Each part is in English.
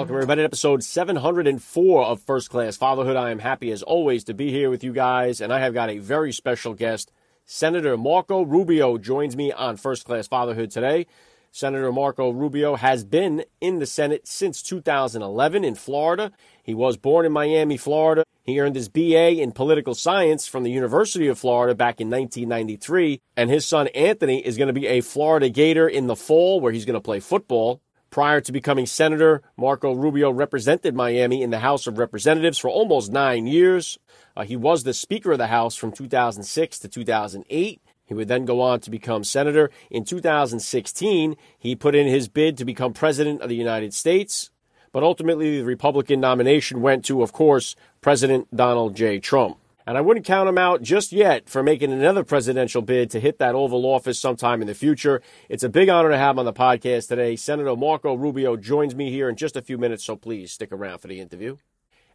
Welcome, everybody, to episode 704 of First Class Fatherhood. I am happy, as always, to be here with you guys, and I have got a very special guest. Senator Marco Rubio joins me on First Class Fatherhood today. Senator Marco Rubio has been in the Senate since 2011 in Florida. He was born in Miami, Florida. He earned his BA in political science from the University of Florida back in 1993. And his son Anthony is going to be a Florida Gator in the fall where he's going to play football. Prior to becoming senator, Marco Rubio represented Miami in the House of Representatives for almost nine years. Uh, he was the Speaker of the House from 2006 to 2008. He would then go on to become senator. In 2016, he put in his bid to become president of the United States. But ultimately, the Republican nomination went to, of course, President Donald J. Trump. And I wouldn't count him out just yet for making another presidential bid to hit that Oval Office sometime in the future. It's a big honor to have him on the podcast today. Senator Marco Rubio joins me here in just a few minutes, so please stick around for the interview.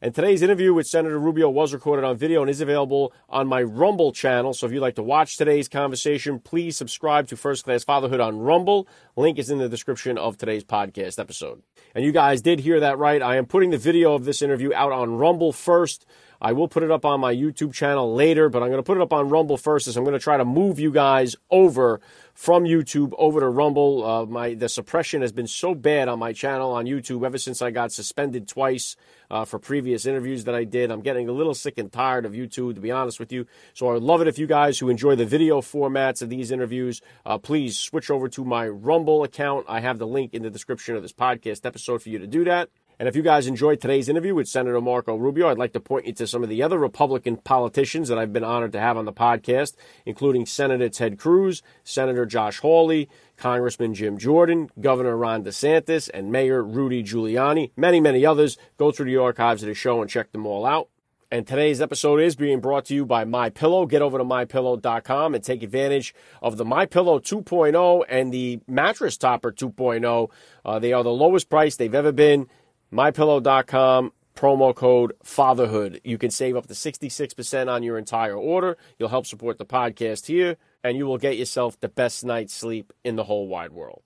And today's interview with Senator Rubio was recorded on video and is available on my Rumble channel. So if you'd like to watch today's conversation, please subscribe to First Class Fatherhood on Rumble. Link is in the description of today's podcast episode. And you guys did hear that right. I am putting the video of this interview out on Rumble first. I will put it up on my YouTube channel later, but I'm going to put it up on Rumble first as I'm going to try to move you guys over from YouTube over to Rumble. Uh, my the suppression has been so bad on my channel on YouTube ever since I got suspended twice uh, for previous interviews that I did. I'm getting a little sick and tired of YouTube, to be honest with you. So I would love it if you guys who enjoy the video formats of these interviews, uh, please switch over to my Rumble account. I have the link in the description of this podcast episode for you to do that. And if you guys enjoyed today's interview with Senator Marco Rubio, I'd like to point you to some of the other Republican politicians that I've been honored to have on the podcast, including Senator Ted Cruz, Senator Josh Hawley, Congressman Jim Jordan, Governor Ron DeSantis, and Mayor Rudy Giuliani, many, many others. Go through the archives of the show and check them all out. And today's episode is being brought to you by My Pillow. Get over to mypillow.com and take advantage of the My Pillow 2.0 and the Mattress Topper 2.0. Uh, they are the lowest price they've ever been mypillow.com promo code fatherhood you can save up to 66% on your entire order you'll help support the podcast here and you will get yourself the best night's sleep in the whole wide world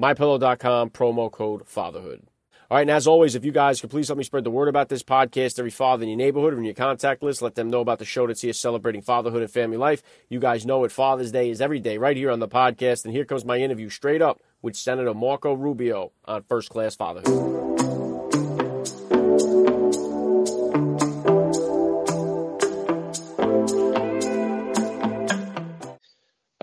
mypillow.com promo code fatherhood all right, and as always, if you guys could please help me spread the word about this podcast, every father in your neighborhood or in your contact list, let them know about the show that's here celebrating fatherhood and family life. You guys know what Father's Day is every day, right here on the podcast. And here comes my interview straight up with Senator Marco Rubio on First Class Fatherhood.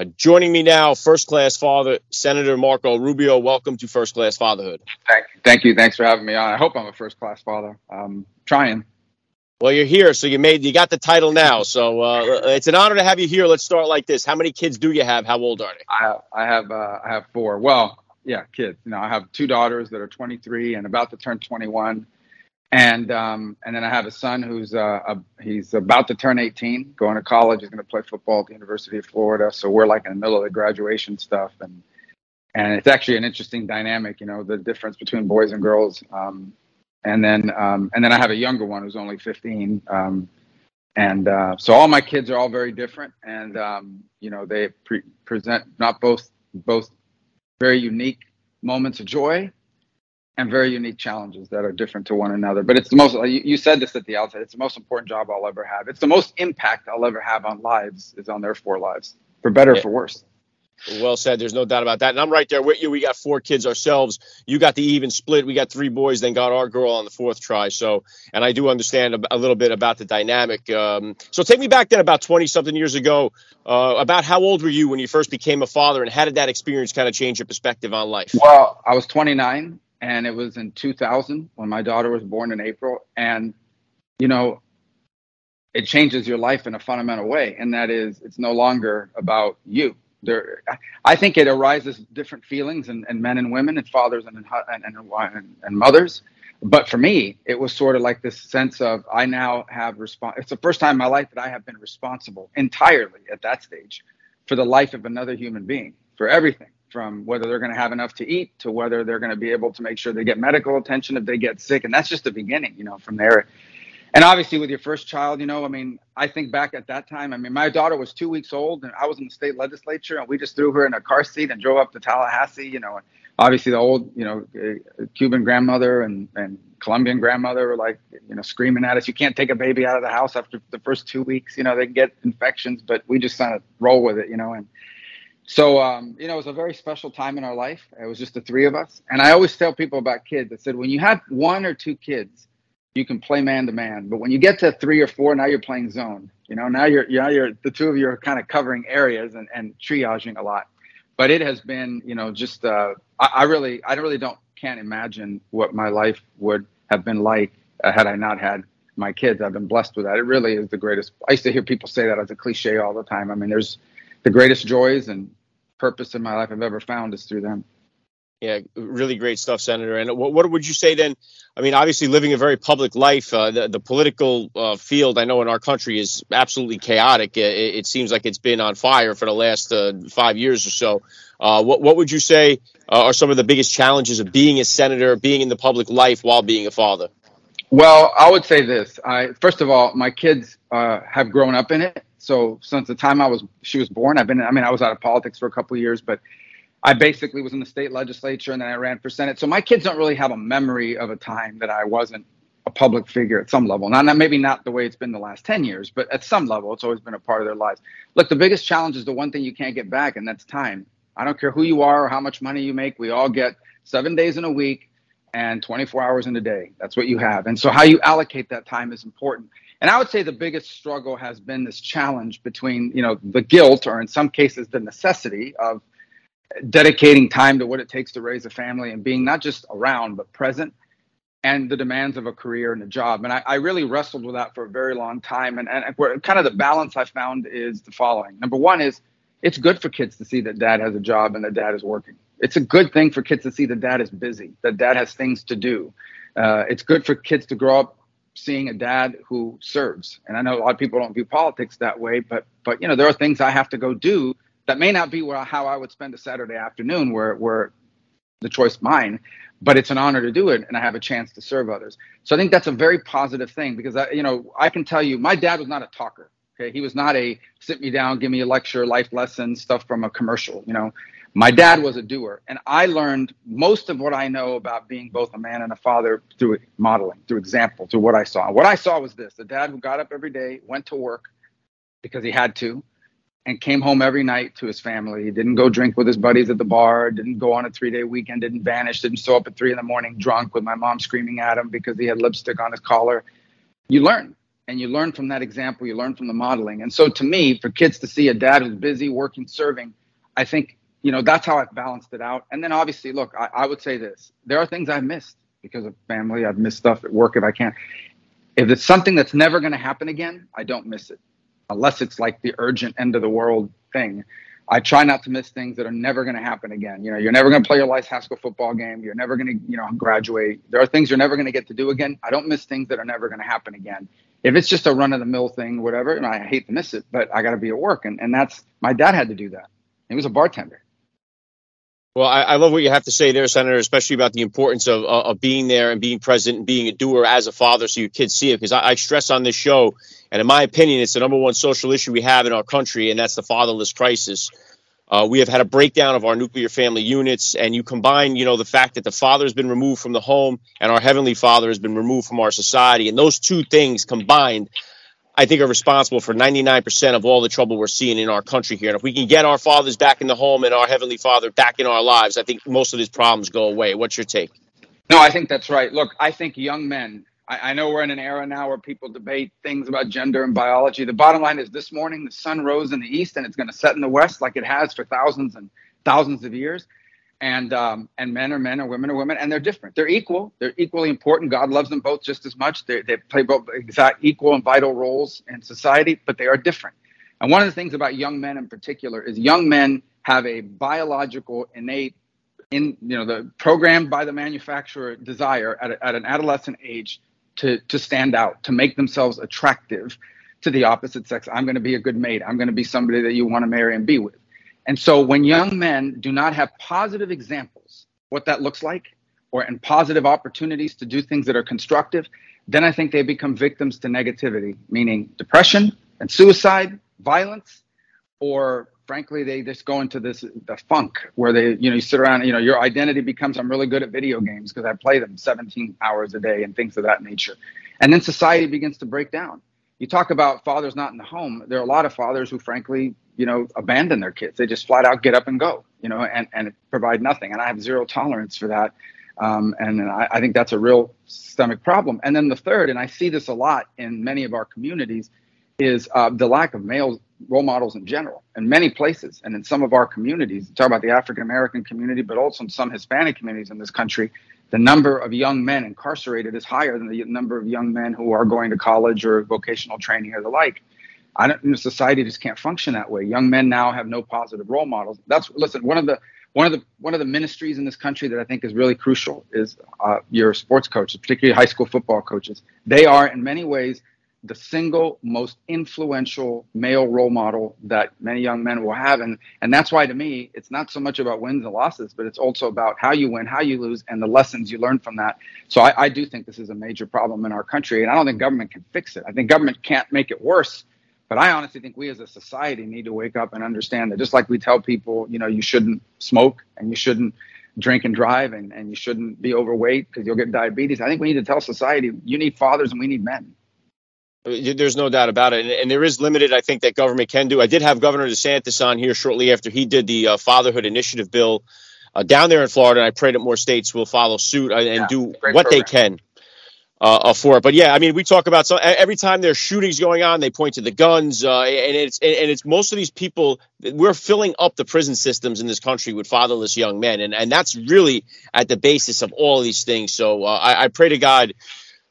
Uh, joining me now, first class father, Senator Marco Rubio. Welcome to First Class Fatherhood. Thank you. Thank you. Thanks for having me on. I hope I'm a first class father. I'm trying. Well, you're here, so you made you got the title now. So uh, it's an honor to have you here. Let's start like this. How many kids do you have? How old are they? I, have I have uh, I have four. Well, yeah, kids. You know, I have two daughters that are 23 and about to turn 21 and um, and then I have a son who's uh, a, he's about to turn 18, going to college. He's going to play football at the University of Florida. So we're like in the middle of the graduation stuff, and and it's actually an interesting dynamic, you know, the difference between boys and girls. Um, and then um, and then I have a younger one who's only 15. Um, and uh, so all my kids are all very different, and um, you know they pre- present not both both very unique moments of joy, and very unique challenges that are different to one another. But it's the most, you, said this at the outset, it's the most important job I'll ever have. It's the most impact I'll ever have on lives is on their four lives, for better yeah. for worse. Well said. There's no doubt about that. And I'm right there with you. We got four kids ourselves. You got the even split. We got three boys, then got our girl on the fourth try. So, and I do understand a, a little bit about the dynamic. Um, so, take me back then about 20 something years ago. Uh, about how old were you when you first became a father, and how did that experience kind of change your perspective on life? Well, I was 29 and it was in 2000 when my daughter was born in April. And, you know, it changes your life in a fundamental way. And that is, it's no longer about you. There, I think it arises different feelings in, in men and women and fathers and, and, and, and mothers. but for me, it was sort of like this sense of I now have response. It's the first time in my life that I have been responsible entirely at that stage for the life of another human being, for everything from whether they're going to have enough to eat to whether they're going to be able to make sure they get medical attention if they get sick. And that's just the beginning, you know, from there. And obviously, with your first child, you know, I mean, I think back at that time, I mean, my daughter was two weeks old and I was in the state legislature and we just threw her in a car seat and drove up to Tallahassee, you know, obviously the old, you know, uh, Cuban grandmother and, and Colombian grandmother were like, you know, screaming at us, you can't take a baby out of the house after the first two weeks, you know, they can get infections, but we just kind of roll with it, you know, and, so, um, you know, it was a very special time in our life. It was just the three of us. And I always tell people about kids. I said, when you have one or two kids, you can play man to man. But when you get to three or four, now you're playing zone. You know, now you're, now you're, the two of you are kind of covering areas and, and triaging a lot. But it has been, you know, just, uh, I, I really, I really don't, can't imagine what my life would have been like uh, had I not had my kids. I've been blessed with that. It really is the greatest. I used to hear people say that as a cliche all the time. I mean, there's the greatest joys and purpose in my life I've ever found is through them. Yeah, really great stuff, Senator. And what, what would you say then? I mean, obviously, living a very public life, uh, the, the political uh, field I know in our country is absolutely chaotic. It, it, seems like it's been on fire for the last uh, five years or so. Uh, what, what would you say uh, are some of the biggest challenges of being a senator, being in the public life while being a father? Well, I would say this. I, first of all, my kids uh, have grown up in it. So since the time I was she was born, I've been I mean I was out of politics for a couple of years, but I basically was in the state legislature and then I ran for senate. So my kids don't really have a memory of a time that I wasn't a public figure at some level. Not, not maybe not the way it's been the last 10 years, but at some level it's always been a part of their lives. Look, the biggest challenge is the one thing you can't get back and that's time. I don't care who you are or how much money you make. We all get 7 days in a week and 24 hours in a day. That's what you have. And so how you allocate that time is important. And I would say the biggest struggle has been this challenge between, you know, the guilt or in some cases the necessity of dedicating time to what it takes to raise a family and being not just around but present and the demands of a career and a job. And I, I really wrestled with that for a very long time. And, and kind of the balance I found is the following. Number one is it's good for kids to see that dad has a job and that dad is working. It's a good thing for kids to see that dad is busy, that dad has things to do. Uh, it's good for kids to grow up seeing a dad who serves. And I know a lot of people don't view politics that way, but but you know there are things I have to go do that may not be where, how I would spend a Saturday afternoon, where where the choice mine, but it's an honor to do it, and I have a chance to serve others. So I think that's a very positive thing because I you know I can tell you my dad was not a talker. Okay, he was not a sit me down, give me a lecture, life lessons, stuff from a commercial. You know, my dad was a doer, and I learned most of what I know about being both a man and a father through modeling, through example, through what I saw. What I saw was this the dad who got up every day, went to work because he had to, and came home every night to his family. He didn't go drink with his buddies at the bar, didn't go on a three day weekend, didn't vanish, didn't show up at three in the morning drunk with my mom screaming at him because he had lipstick on his collar. You learn. And you learn from that example, you learn from the modeling. And so, to me, for kids to see a dad who's busy, working, serving, I think you know, that's how I've balanced it out. And then obviously, look, I, I would say this: there are things I've missed because of family. I've missed stuff at work if I can't. If it's something that's never going to happen again, I don't miss it, unless it's like the urgent end of the world thing. I try not to miss things that are never going to happen again. You know, you're never going to play your high school football game. You're never going to, you know, graduate. There are things you're never going to get to do again. I don't miss things that are never going to happen again. If it's just a run of the mill thing, whatever, and I hate to miss it, but I got to be at work. And, and that's my dad had to do that. He was a bartender. Well, I, I, love what you have to say there, Senator, especially about the importance of, uh, of being there and being present and being a doer as a father so your kids see it. Because I, I, stress on this show, and in my opinion, it's the number one social issue we have in our country, and that's the fatherless crisis. Uh, we have had a breakdown of our nuclear family units, and you combine, you know, the fact that the father has been removed from the home and our heavenly father has been removed from our society, and those two things combined I think are responsible for 99% of all the trouble we're seeing in our country here. And if we can get our fathers back in the home and our heavenly father back in our lives, I think most of these problems go away. What's your take? No, I think that's right. Look, I think young men, I, I know we're in an era now where people debate things about gender and biology. The bottom line is this morning the sun rose in the east and it's going to set in the west like it has for thousands and thousands of years and um, and men are men or women are women and they're different. They're equal. They're equally important. God loves them both just as much. They, they play both exact equal and vital roles in society but they are different. And one of the things about young men in particular is young men have a biological innate in you know the programmed by the manufacturer desire at, a, at an adolescent age to to stand out to make themselves attractive to the opposite sex. I'm going to be a good mate i'm going to be somebody that you want to marry and be with and so when young men do not have positive examples what that looks like or and positive opportunities to do things that are constructive then i think they become victims to negativity meaning depression and suicide violence or frankly they just go into this the funk where they you know you sit around you know your identity becomes i'm really good at video games because i play them 17 hours a day and things of that nature. And then society begins to break down. You talk about fathers not in the home. There are a lot of fathers who frankly you know abandon their kids. They just flat out get up and go you know and and provide nothing. And i have zero tolerance for that. Um, and I, I think that's a real systemic problem. And then the third and i see this a lot in many of our communities is uh, the lack of male role models in general in many places and in some of our communities. Talk about the african american community but also in some hispanic communities in this country the number of young men incarcerated is higher than the number of young men who are going to college or vocational training or the like i don't society just can't function that way young men now have no positive role models that's listen one of the one of the one of the ministries in this country that I think is really crucial is uh, your sports coaches, particularly high school football coaches. They are in many ways the single most influential male role model that many young men will have. And, and that's why, to me, it's not so much about wins and losses, but it's also about how you win, how you lose, and the lessons you learn from that. So I, I do think this is a major problem in our country. And I don't think government can fix it. I think government can't make it worse. But I honestly think we as a society need to wake up and understand that just like we tell people, you know, you shouldn't smoke and you shouldn't drink and drive and, and you shouldn't be overweight because you'll get diabetes. I think we need to tell society you need fathers and we need men. There's no doubt about it, and, and, there is limited. I think that government can do. I did have Governor DeSantis on here shortly after he did the uh, fatherhood initiative bill uh, down there in Florida. And I pray that more states will follow suit uh, and yeah, do what program. they can uh, uh, for it. But yeah, I mean, we talk about so every time there's shootings going on, they point to the guns, uh, and it's and it's most of these people. We're filling up the prison systems in this country with fatherless young men, and and that's really at the basis of all of these things. So I, I pray to God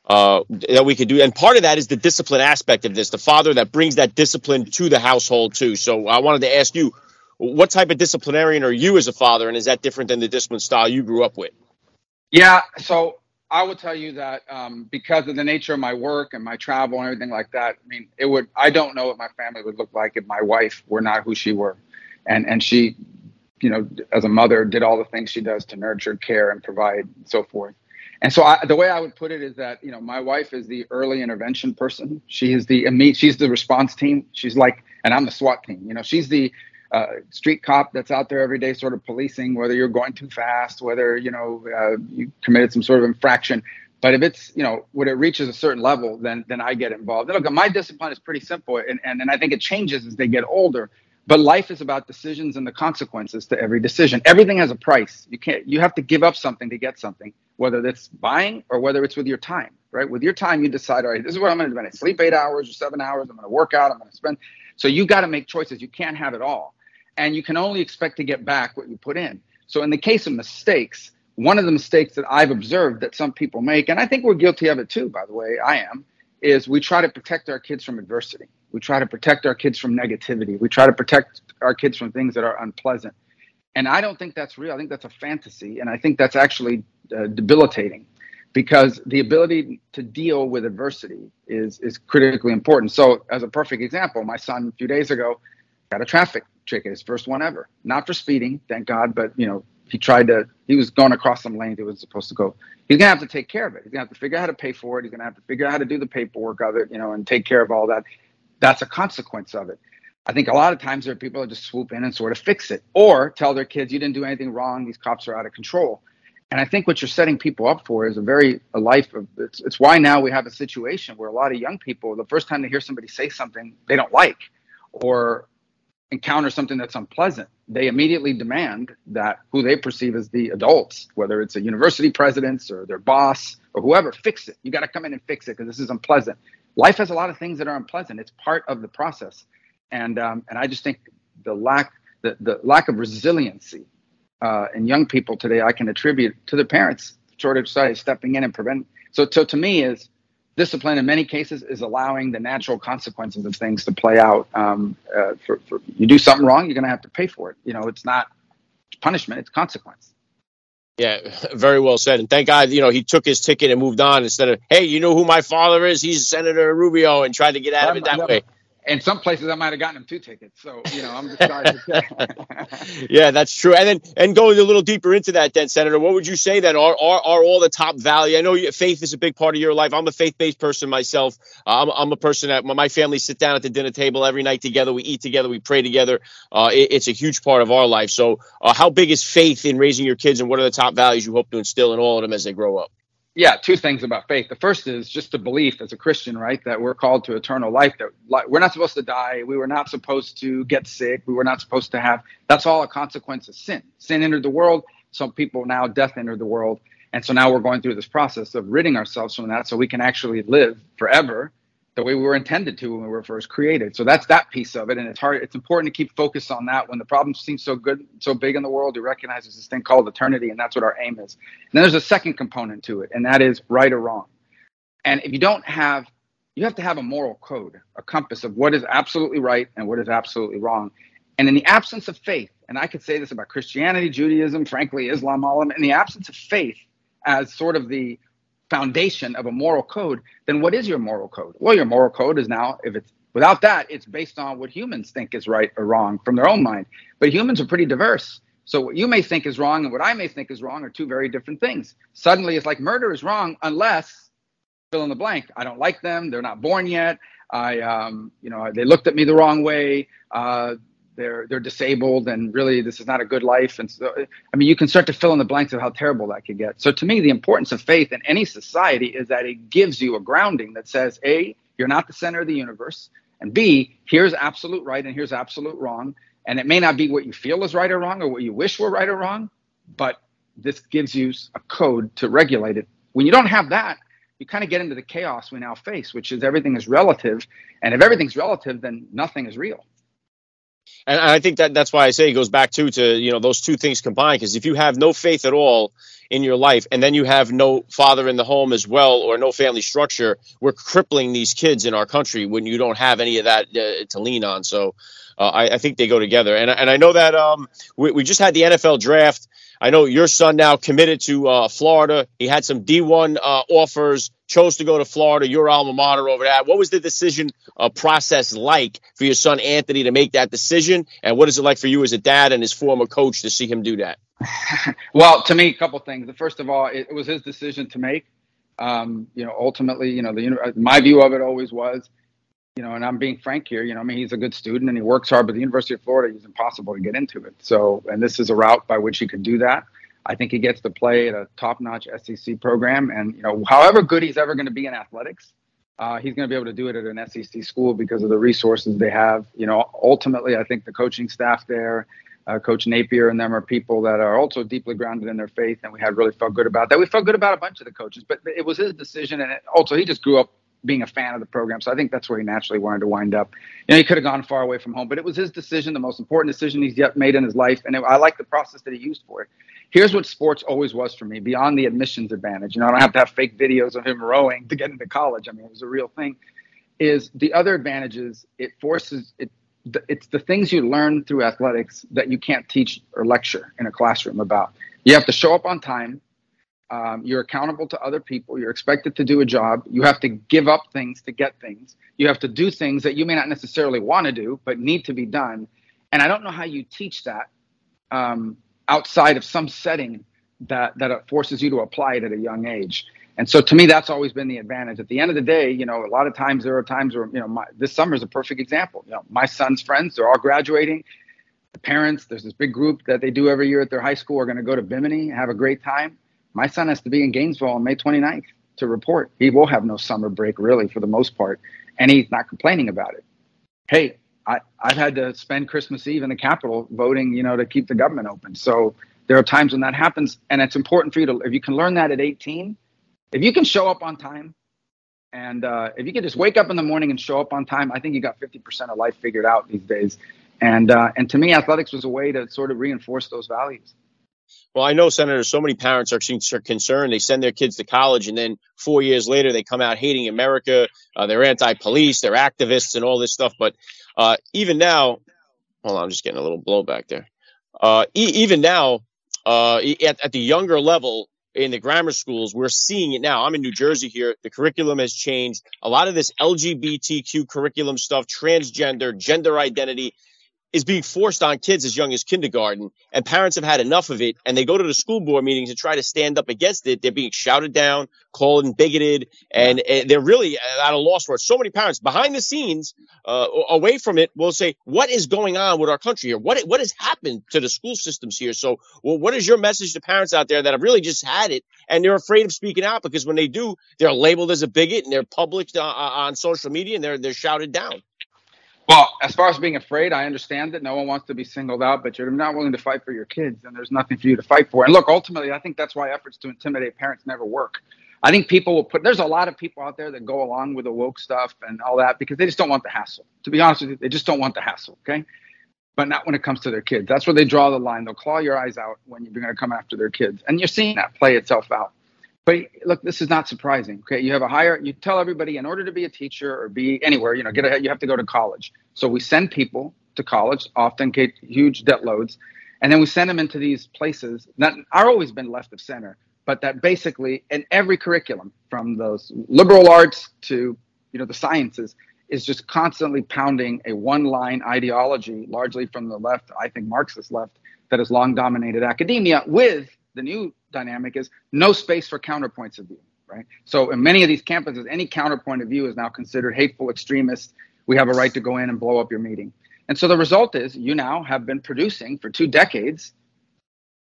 uh, that we could do. And part of that is the discipline aspect of this, the father that brings that discipline to the household too. So I wanted to ask you, what type of disciplinarian are you as a father, and is that different than the discipline style you grew up with? Yeah, so I will tell you that um, because of the nature of my work and my travel and everything like that, I mean, it would. I don't know what my family would look like if my wife were not who she were, and and she, you know, as a mother, did all the things she does to nurture, care, and provide, and so forth. And so I, the way I would put it is that you know my wife is the early intervention person. She is the immediate. She's the response team. She's like, and I'm the SWAT team. You know, she's the uh, street cop that's out there every day, sort of policing whether you're going too fast, whether you know uh, you committed some sort of infraction. But if it's you know when it reaches a certain level, then then I get involved. And look, my discipline is pretty simple, and and, and I think it changes as they get older. But life is about decisions and the consequences to every decision. Everything has a price. You can't. You have to give up something to get something whether that's buying or whether it's with your time, right? With your time, you decide, all right, this is what I'm going to do. To sleep eight hours or seven hours. I'm going to work out. I'm going to spend. So you got to make choices. You can't have it all. And you can only expect to get back what you put in. So in the case of mistakes, one of the mistakes that I've observed that some people make, and I think we're guilty of it too, by the way, I am, is we try to protect our kids from adversity. We try to protect our kids from negativity. We try to protect our kids from things that are unpleasant. And I don't think that's real. I think that's a fantasy. And I think that's actually uh, debilitating because the ability to deal with adversity is is critically important. So, as a perfect example, my son a few days ago got a traffic ticket, his first one ever, not for speeding, thank God, but you know he tried to he was going across some lanes he was supposed to go. He's gonna have to take care of it. He's gonna have to figure out how to pay for it. He's gonna have to figure out how to do the paperwork of it, you know, and take care of all that. That's a consequence of it. I think a lot of times there are people that just swoop in and sort of fix it or tell their kids, you didn't do anything wrong. These cops are out of control. And I think what you're setting people up for is a very a life of it's, it's why now we have a situation where a lot of young people, the first time they hear somebody say something they don't like or encounter something that's unpleasant, they immediately demand that who they perceive as the adults, whether it's a university president or their boss or whoever, fix it. You got to come in and fix it because this is unpleasant. Life has a lot of things that are unpleasant. It's part of the process, and um, and I just think the lack the, the lack of resiliency uh, and young people today, I can attribute to the parents sort of stepping in and prevent. So, so to me, is discipline in many cases is allowing the natural consequences of things to play out. Um, uh, for, for, you do something wrong, you're going to have to pay for it. You know, it's not punishment; it's consequence. Yeah, very well said. And thank God, you know, he took his ticket and moved on instead of, hey, you know who my father is? He's Senator Rubio, and tried to get out of it that way in some places I might have gotten him two tickets. So you know, I'm just sorry to yeah, that's true. And then and going a little deeper into that, then Senator, what would you say then are are, are all the top value? I know faith is a big part of your life. I'm a faith based person myself. I'm, I'm a person that my family sit down at the dinner table every night together. We eat together. We pray together. Uh, it, it's a huge part of our life. So, uh, how big is faith in raising your kids, and what are the top values you hope to instill in all of them as they grow up? Yeah, two things about faith. The first is just a belief as a Christian, right, that we're called to eternal life. That we're not supposed to die. We were not supposed to get sick. We were not supposed to have. That's all a consequence of sin. Sin entered the world. Some people now death entered the world, and so now we're going through this process of ridding ourselves from that, so we can actually live forever the way we were intended to when we were first created. So that's that piece of it, and it's hard. It's important to keep focus on that when the problem seems so good, so big in the world. We recognize there's this thing called eternity, and that's what our aim is. And then there's a second component to it, and that is right or wrong. And if you don't have, you have to have a moral code, a compass of what is absolutely right and what is absolutely wrong. And in the absence of faith, and I could say this about Christianity, Judaism, frankly, Islam, all of them, in the absence of faith as sort of the foundation of a moral code, then what is your moral code? Well, your moral code is now, if it's without that, it's based on what humans think is right or wrong from their own mind. But humans are pretty diverse. So what you may think is wrong and what I may think is wrong are two very different things. Suddenly it's like murder is wrong unless fill in the blank. I don't like them. They're not born yet. I, um, you know, they looked at me the wrong way. Uh, they're they're disabled and really this is not a good life. And so i mean you can start to fill in the blanks of how terrible that could get. So to me the importance of faith in any society is that it gives you a grounding that says a you're not the center of the universe and b here's absolute right and here's absolute wrong. And it may not be what you feel is right or wrong or what you wish were right or wrong but this gives you a code to regulate it. When you don't have that you kind of get into the chaos we now face which is everything is relative. And if everything's relative then nothing is real and I think that that's why I say it goes back to to you know those two things combined. Because if you have no faith at all in your life, and then you have no father in the home as well, or no family structure, we're crippling these kids in our country when you don't have any of that uh, to lean on. So uh, I, I, think they go together. And and I know that um, we, we just had the NFL draft. I know your son now committed to uh, Florida. He had some D1 uh, offers chose to go to Florida, your alma mater over that. What was the decision uh, process like for your son Anthony to make that decision? And what is it like for you as a dad and his former coach to see him do that? well, to me, a couple things. The First of all, it, it was his decision to make. Um, you know, ultimately, you know, the my view of it always was, you know, and I'm being frank here. You know, I mean, he's a good student and he works hard, but the University of Florida is impossible to get into it. So, and this is a route by which he could do that. I think he gets to play at a top-notch SEC program, and you know, however good he's ever going to be in athletics, uh, he's going to be able to do it at an SEC school because of the resources they have. You know, ultimately, I think the coaching staff there, uh, Coach Napier and them are people that are also deeply grounded in their faith, and we had really felt good about that. We felt good about a bunch of the coaches, but it was his decision, and it, also he just grew up being a fan of the program. So I think that's where he naturally wanted to wind up. You know, he could have gone far away from home, but it was his decision, the most important decision he's yet made in his life. And it, I like the process that he used for it here's what sports always was for me beyond the admissions advantage. You know, I don't have to have fake videos of him rowing to get into college. I mean, it was a real thing. Is the other advantages it forces it. It's the things you learn through athletics that you can't teach or lecture in a classroom about. You have to show up on time. Um, you're accountable to other people. You're expected to do a job. You have to give up things to get things. You have to do things that you may not necessarily want to do, but need to be done. And I don't know how you teach that um, outside of some setting that that forces you to apply it at a young age. And so to me, that's always been the advantage. At the end of the day, you know, a lot of times there are times where, you know, my, this summer is a perfect example. You know, my son's friends, they're all graduating. The parents, there's this big group that they do every year at their high school are going to go to Bimini, have a great time. My son has to be in Gainesville on May 29th to report. He will have no summer break really for the most part. And he's not complaining about it. Hey, I, I've had to spend Christmas Eve in the Capitol voting, you know, to keep the government open. So there are times when that happens, and it's important for you to, if you can learn that at 18, if you can show up on time, and uh, if you can just wake up in the morning and show up on time, I think you got 50% of life figured out these days. And uh, and to me, athletics was a way to sort of reinforce those values. Well, I know, Senator, so many parents are concerned. They send their kids to college, and then four years later, they come out hating America. Uh, they're anti-police, they're activists, and all this stuff. But uh, even now, hold on, I'm just getting a little blowback there. Uh, e- even now, uh, at, at the younger level in the grammar schools, we're seeing it now. I'm in New Jersey here. The curriculum has changed. A lot of this LGBTQ curriculum stuff, transgender, gender identity, is being forced on kids as young as kindergarten, and parents have had enough of it, and they go to the school board meetings and try to stand up against it. They're being shouted down, called and bigoted, and, and they're really at a loss for it. So many parents behind the scenes, uh, away from it, will say, "What is going on with our country here? What what has happened to the school systems here?" So, well, what is your message to parents out there that have really just had it and they're afraid of speaking out because when they do, they're labeled as a bigot and they're published uh, on social media and they're they're shouted down. Well, as far as being afraid, I understand that no one wants to be singled out, but you're not willing to fight for your kids, and there's nothing for you to fight for. And look, ultimately, I think that's why efforts to intimidate parents never work. I think people will put. There's a lot of people out there that go along with the woke stuff and all that because they just don't want the hassle. To be honest with you, they just don't want the hassle. Okay, but not when it comes to their kids. That's where they draw the line. They'll claw your eyes out when you're going to come after their kids, and you're seeing that play itself out. But look, this is not surprising. Okay, you have a higher. You tell everybody in order to be a teacher or be anywhere, you know, get ahead. You have to go to college. So we send people to college, often get huge debt loads, and then we send them into these places that are always been left of center, but that basically in every curriculum, from those liberal arts to you know the sciences, is just constantly pounding a one-line ideology, largely from the left. I think Marxist left that has long dominated academia with the new dynamic is no space for counterpoints of view, right? So in many of these campuses, any counterpoint of view is now considered hateful, extremist. We have a right to go in and blow up your meeting. And so the result is you now have been producing for two decades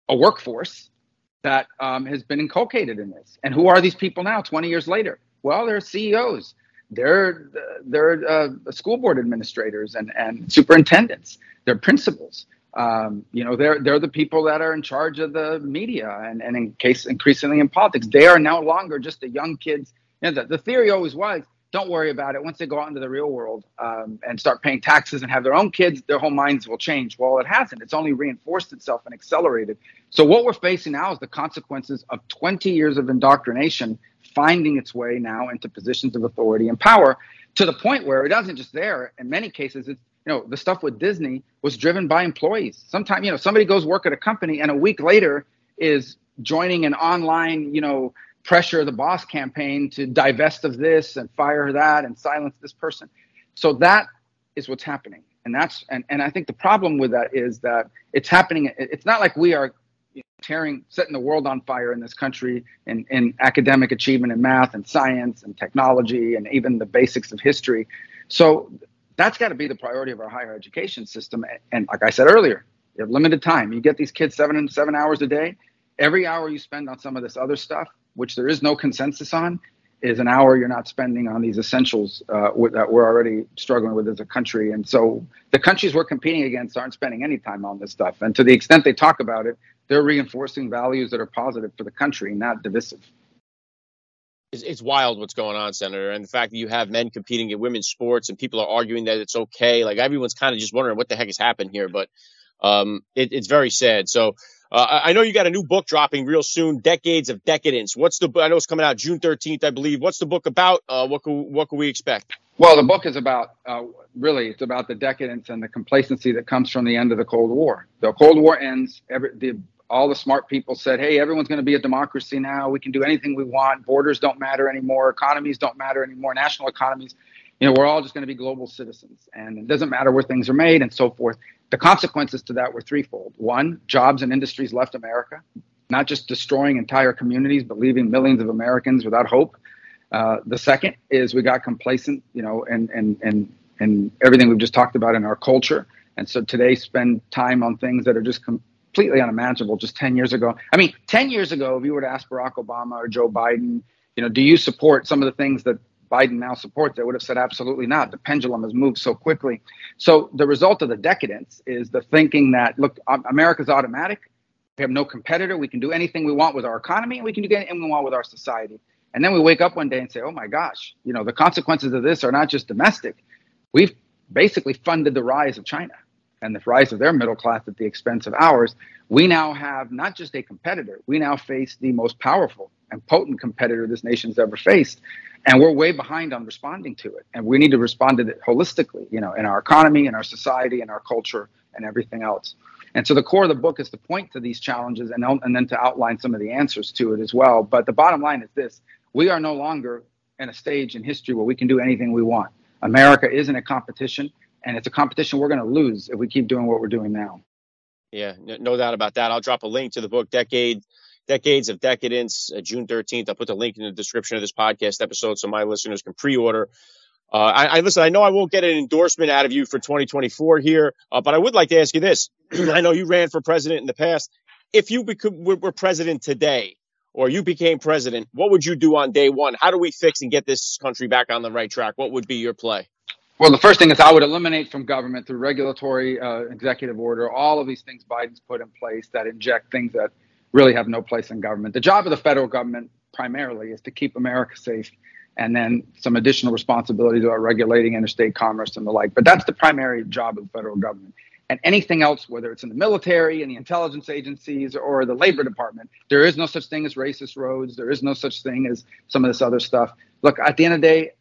a workforce that um, has been inculcated in this. And who are these people now, 20 years later? Well, they're CEOs, they're they're uh, school board administrators and and superintendents, they're principals. Um, you know, they're they're the people that are in charge of the media and, and in case increasingly in politics. They are no longer just the young kids. You know, the, the theory always was, don't worry about it. Once they go out into the real world um, and start paying taxes and have their own kids, their whole minds will change. Well, it hasn't. It's only reinforced itself and accelerated. So what we're facing now is the consequences of 20 years of indoctrination finding its way now into positions of authority and power to the point where it doesn't just there. In many cases, it's you know, the stuff with Disney was driven by employees. Sometimes, you know, somebody goes work at a company and a week later is joining an online, you know, pressure the boss campaign to divest of this and fire that and silence this person. So that is what's happening. And that's and, and I think the problem with that is that it's happening. It's not like we are tearing, setting the world on fire in this country in, in academic achievement in math and science and technology and even the basics of history. So that's got to be the priority of our higher education system. And like I said earlier, you have limited time. You get these kids seven and seven hours a day. Every hour you spend on some of this other stuff, which there is no consensus on, is an hour you're not spending on these essentials uh, that we're already struggling with as a country. And so the countries we're competing against aren't spending any time on this stuff. And to the extent they talk about it, they're reinforcing values that are positive for the country, not divisive it's, it's wild what's going on, Senator. And the fact that you have men competing in women's sports and people are arguing that it's okay. Like everyone's kind of just wondering what the heck has happened here. But um, it, it's very sad. So uh, I know you got a new book dropping real soon, Decades of Decadence. What's the I know it's coming out June 13th, I believe. What's the book about? Uh, what can what we expect? Well, the book is about uh, really it's about the decadence and the complacency that comes from the end of the Cold War. The Cold War ends. Every the all the smart people said, hey, everyone's going to be a democracy now. We can do anything we want. Borders don't matter anymore. Economies don't matter anymore. National economies, you know, we're all just going to be global citizens. And it doesn't matter where things are made and so forth. The consequences to that were threefold. One, jobs and industries left America, not just destroying entire communities, but leaving millions of Americans without hope. Uh, the second is we got complacent, you know, and, and, and, and everything we've just talked about in our culture. And so today spend time on things that are just com- completely unimaginable just 10 years ago. I mean, 10 years ago, if you were to ask Barack Obama or Joe Biden, you know, do you support some of the things that Biden now supports? They would have said absolutely not. The pendulum has moved so quickly. So the result of the decadence is the thinking that look, America's automatic. We have no competitor. We can do anything we want with our economy, we can do anything we want with our society. And then we wake up one day and say, "Oh my gosh, you know, the consequences of this are not just domestic. We've basically funded the rise of China." And the rise of their middle class at the expense of ours, we now have not just a competitor, we now face the most powerful and potent competitor this nation's ever faced. And we're way behind on responding to it. And we need to respond to it holistically, you know, in our economy, in our society, in our culture, and everything else. And so the core of the book is to point to these challenges and, and then to outline some of the answers to it as well. But the bottom line is this we are no longer in a stage in history where we can do anything we want. America isn't a competition, and it's a competition we're going to lose if we keep doing what we're doing now. Yeah, no doubt about that. I'll drop a link to the book, Decade Decades of Decadence, uh, June 13th. I'll put the link in the description of this podcast episode so my listeners can pre-order. Uh, I, I, listen. I know I won't get an endorsement out of you for 2024 here, uh, but I would like to ask you this. I know you ran for president in the past. If you become, were, were president today, or you became president, what would you do on day one? How do we fix and get this country back on the right track? What would be your play? Well, the first thing is I would eliminate from government through regulatory, uh, executive order, all of these things Biden's put in place that inject things that really have no place in government. The job of the federal government primarily is to keep America safe and then some additional responsibilities about regulating interstate commerce and the like. But that's the primary job of the federal government. And anything else, whether it's in the military, in the intelligence agencies, or the labor department, there is no such thing as racist roads. There is no such thing as some of this other stuff. Look, at the end of the day,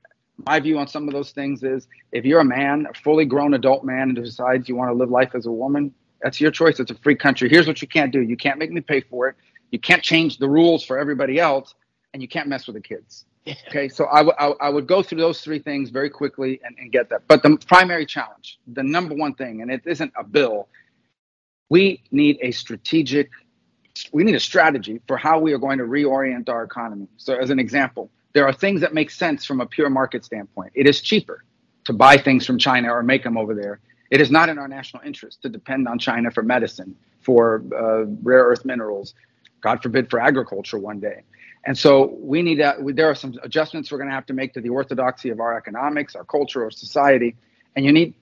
my view on some of those things is if you're a man, a fully grown adult man, and decides you want to live life as a woman, that's your choice. It's a free country. Here's what you can't do you can't make me pay for it. You can't change the rules for everybody else, and you can't mess with the kids. Okay, so I, w- I, I would go through those three things very quickly and, and get that. But the primary challenge, the number one thing, and it isn't a bill, we need a strategic, we need a strategy for how we are going to reorient our economy. So, as an example, there are things that make sense from a pure market standpoint. It is cheaper to buy things from China or make them over there. It is not in our national interest to depend on China for medicine, for uh, rare earth minerals, God forbid, for agriculture one day. And so we need to, there are some adjustments we're going to have to make to the orthodoxy of our economics, our culture, our society. And you need,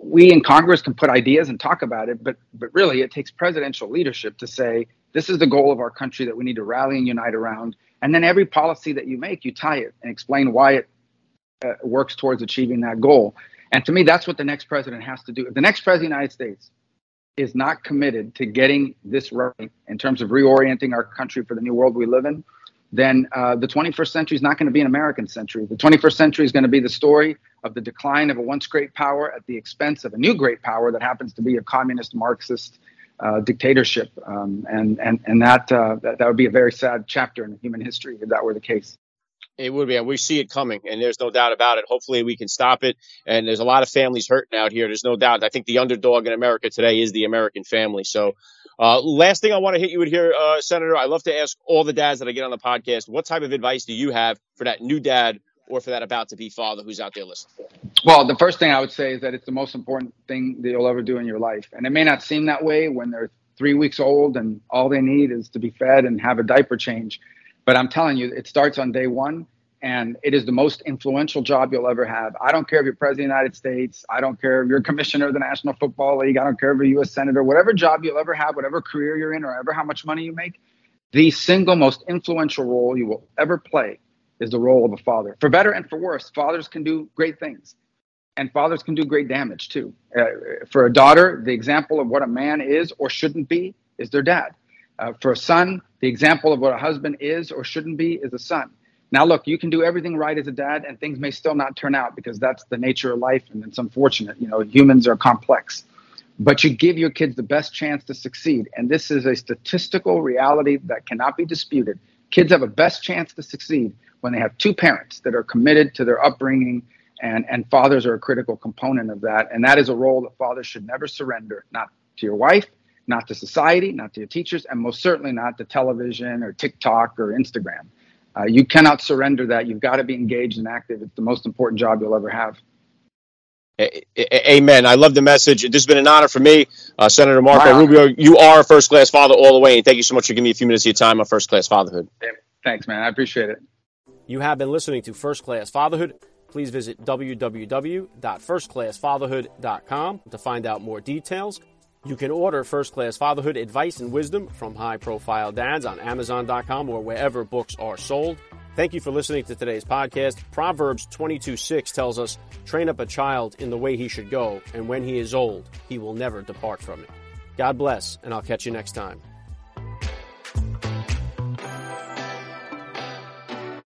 we in Congress can put ideas and talk about it, but, but really it takes presidential leadership to say, this is the goal of our country that we need to rally and unite around. And then every policy that you make, you tie it and explain why it uh, works towards achieving that goal. And to me, that's what the next president has to do. If the next president of the United States is not committed to getting this right in terms of reorienting our country for the new world we live in, then uh, the 21st century is not going to be an American century. The 21st century is going to be the story of the decline of a once great power at the expense of a new great power that happens to be a communist Marxist uh, dictatorship. Um, and and, and that, uh, that, that would be a very sad chapter in human history if that were the case. It would be, and we see it coming, and there's no doubt about it. Hopefully, we can stop it. And there's a lot of families hurting out here. There's no doubt. I think the underdog in America today is the American family. So, uh, last thing I want to hit you with here, uh, Senator, I love to ask all the dads that I get on the podcast, what type of advice do you have for that new dad or for that about to be father who's out there listening? Well, the first thing I would say is that it's the most important thing that you'll ever do in your life. And it may not seem that way when they're three weeks old and all they need is to be fed and have a diaper change. But I'm telling you, it starts on day one and it is the most influential job you'll ever have. I don't care if you're president of the United States. I don't care if you're commissioner of the National Football League. I don't care if you're a U.S. senator. Whatever job you'll ever have, whatever career you're in, or ever how much money you make, the single most influential role you will ever play is the role of a father. For better and for worse, fathers can do great things, and fathers can do great damage too. Uh, for a daughter, the example of what a man is or shouldn't be is their dad. Uh, for a son, the example of what a husband is or shouldn't be is a son. Now, look, you can do everything right as a dad, and things may still not turn out because that's the nature of life, and it's unfortunate. You know, humans are complex. But you give your kids the best chance to succeed. And this is a statistical reality that cannot be disputed. Kids have a best chance to succeed when they have two parents that are committed to their upbringing, and, and fathers are a critical component of that. And that is a role that fathers should never surrender, not to your wife, not to society, not to your teachers, and most certainly not to television or TikTok or Instagram. Uh, you cannot surrender that. You've got to be engaged and active. It's the most important job you'll ever have. Amen. I love the message. This has been an honor for me, uh, Senator Marco Rubio. You are a first class father all the way, and thank you so much for giving me a few minutes of your time on First Class Fatherhood. Thanks, man. I appreciate it. You have been listening to First Class Fatherhood. Please visit www.firstclassfatherhood.com to find out more details. You can order First Class Fatherhood Advice and Wisdom from high profile dads on Amazon.com or wherever books are sold. Thank you for listening to today's podcast. Proverbs 22 6 tells us, Train up a child in the way he should go, and when he is old, he will never depart from it. God bless, and I'll catch you next time.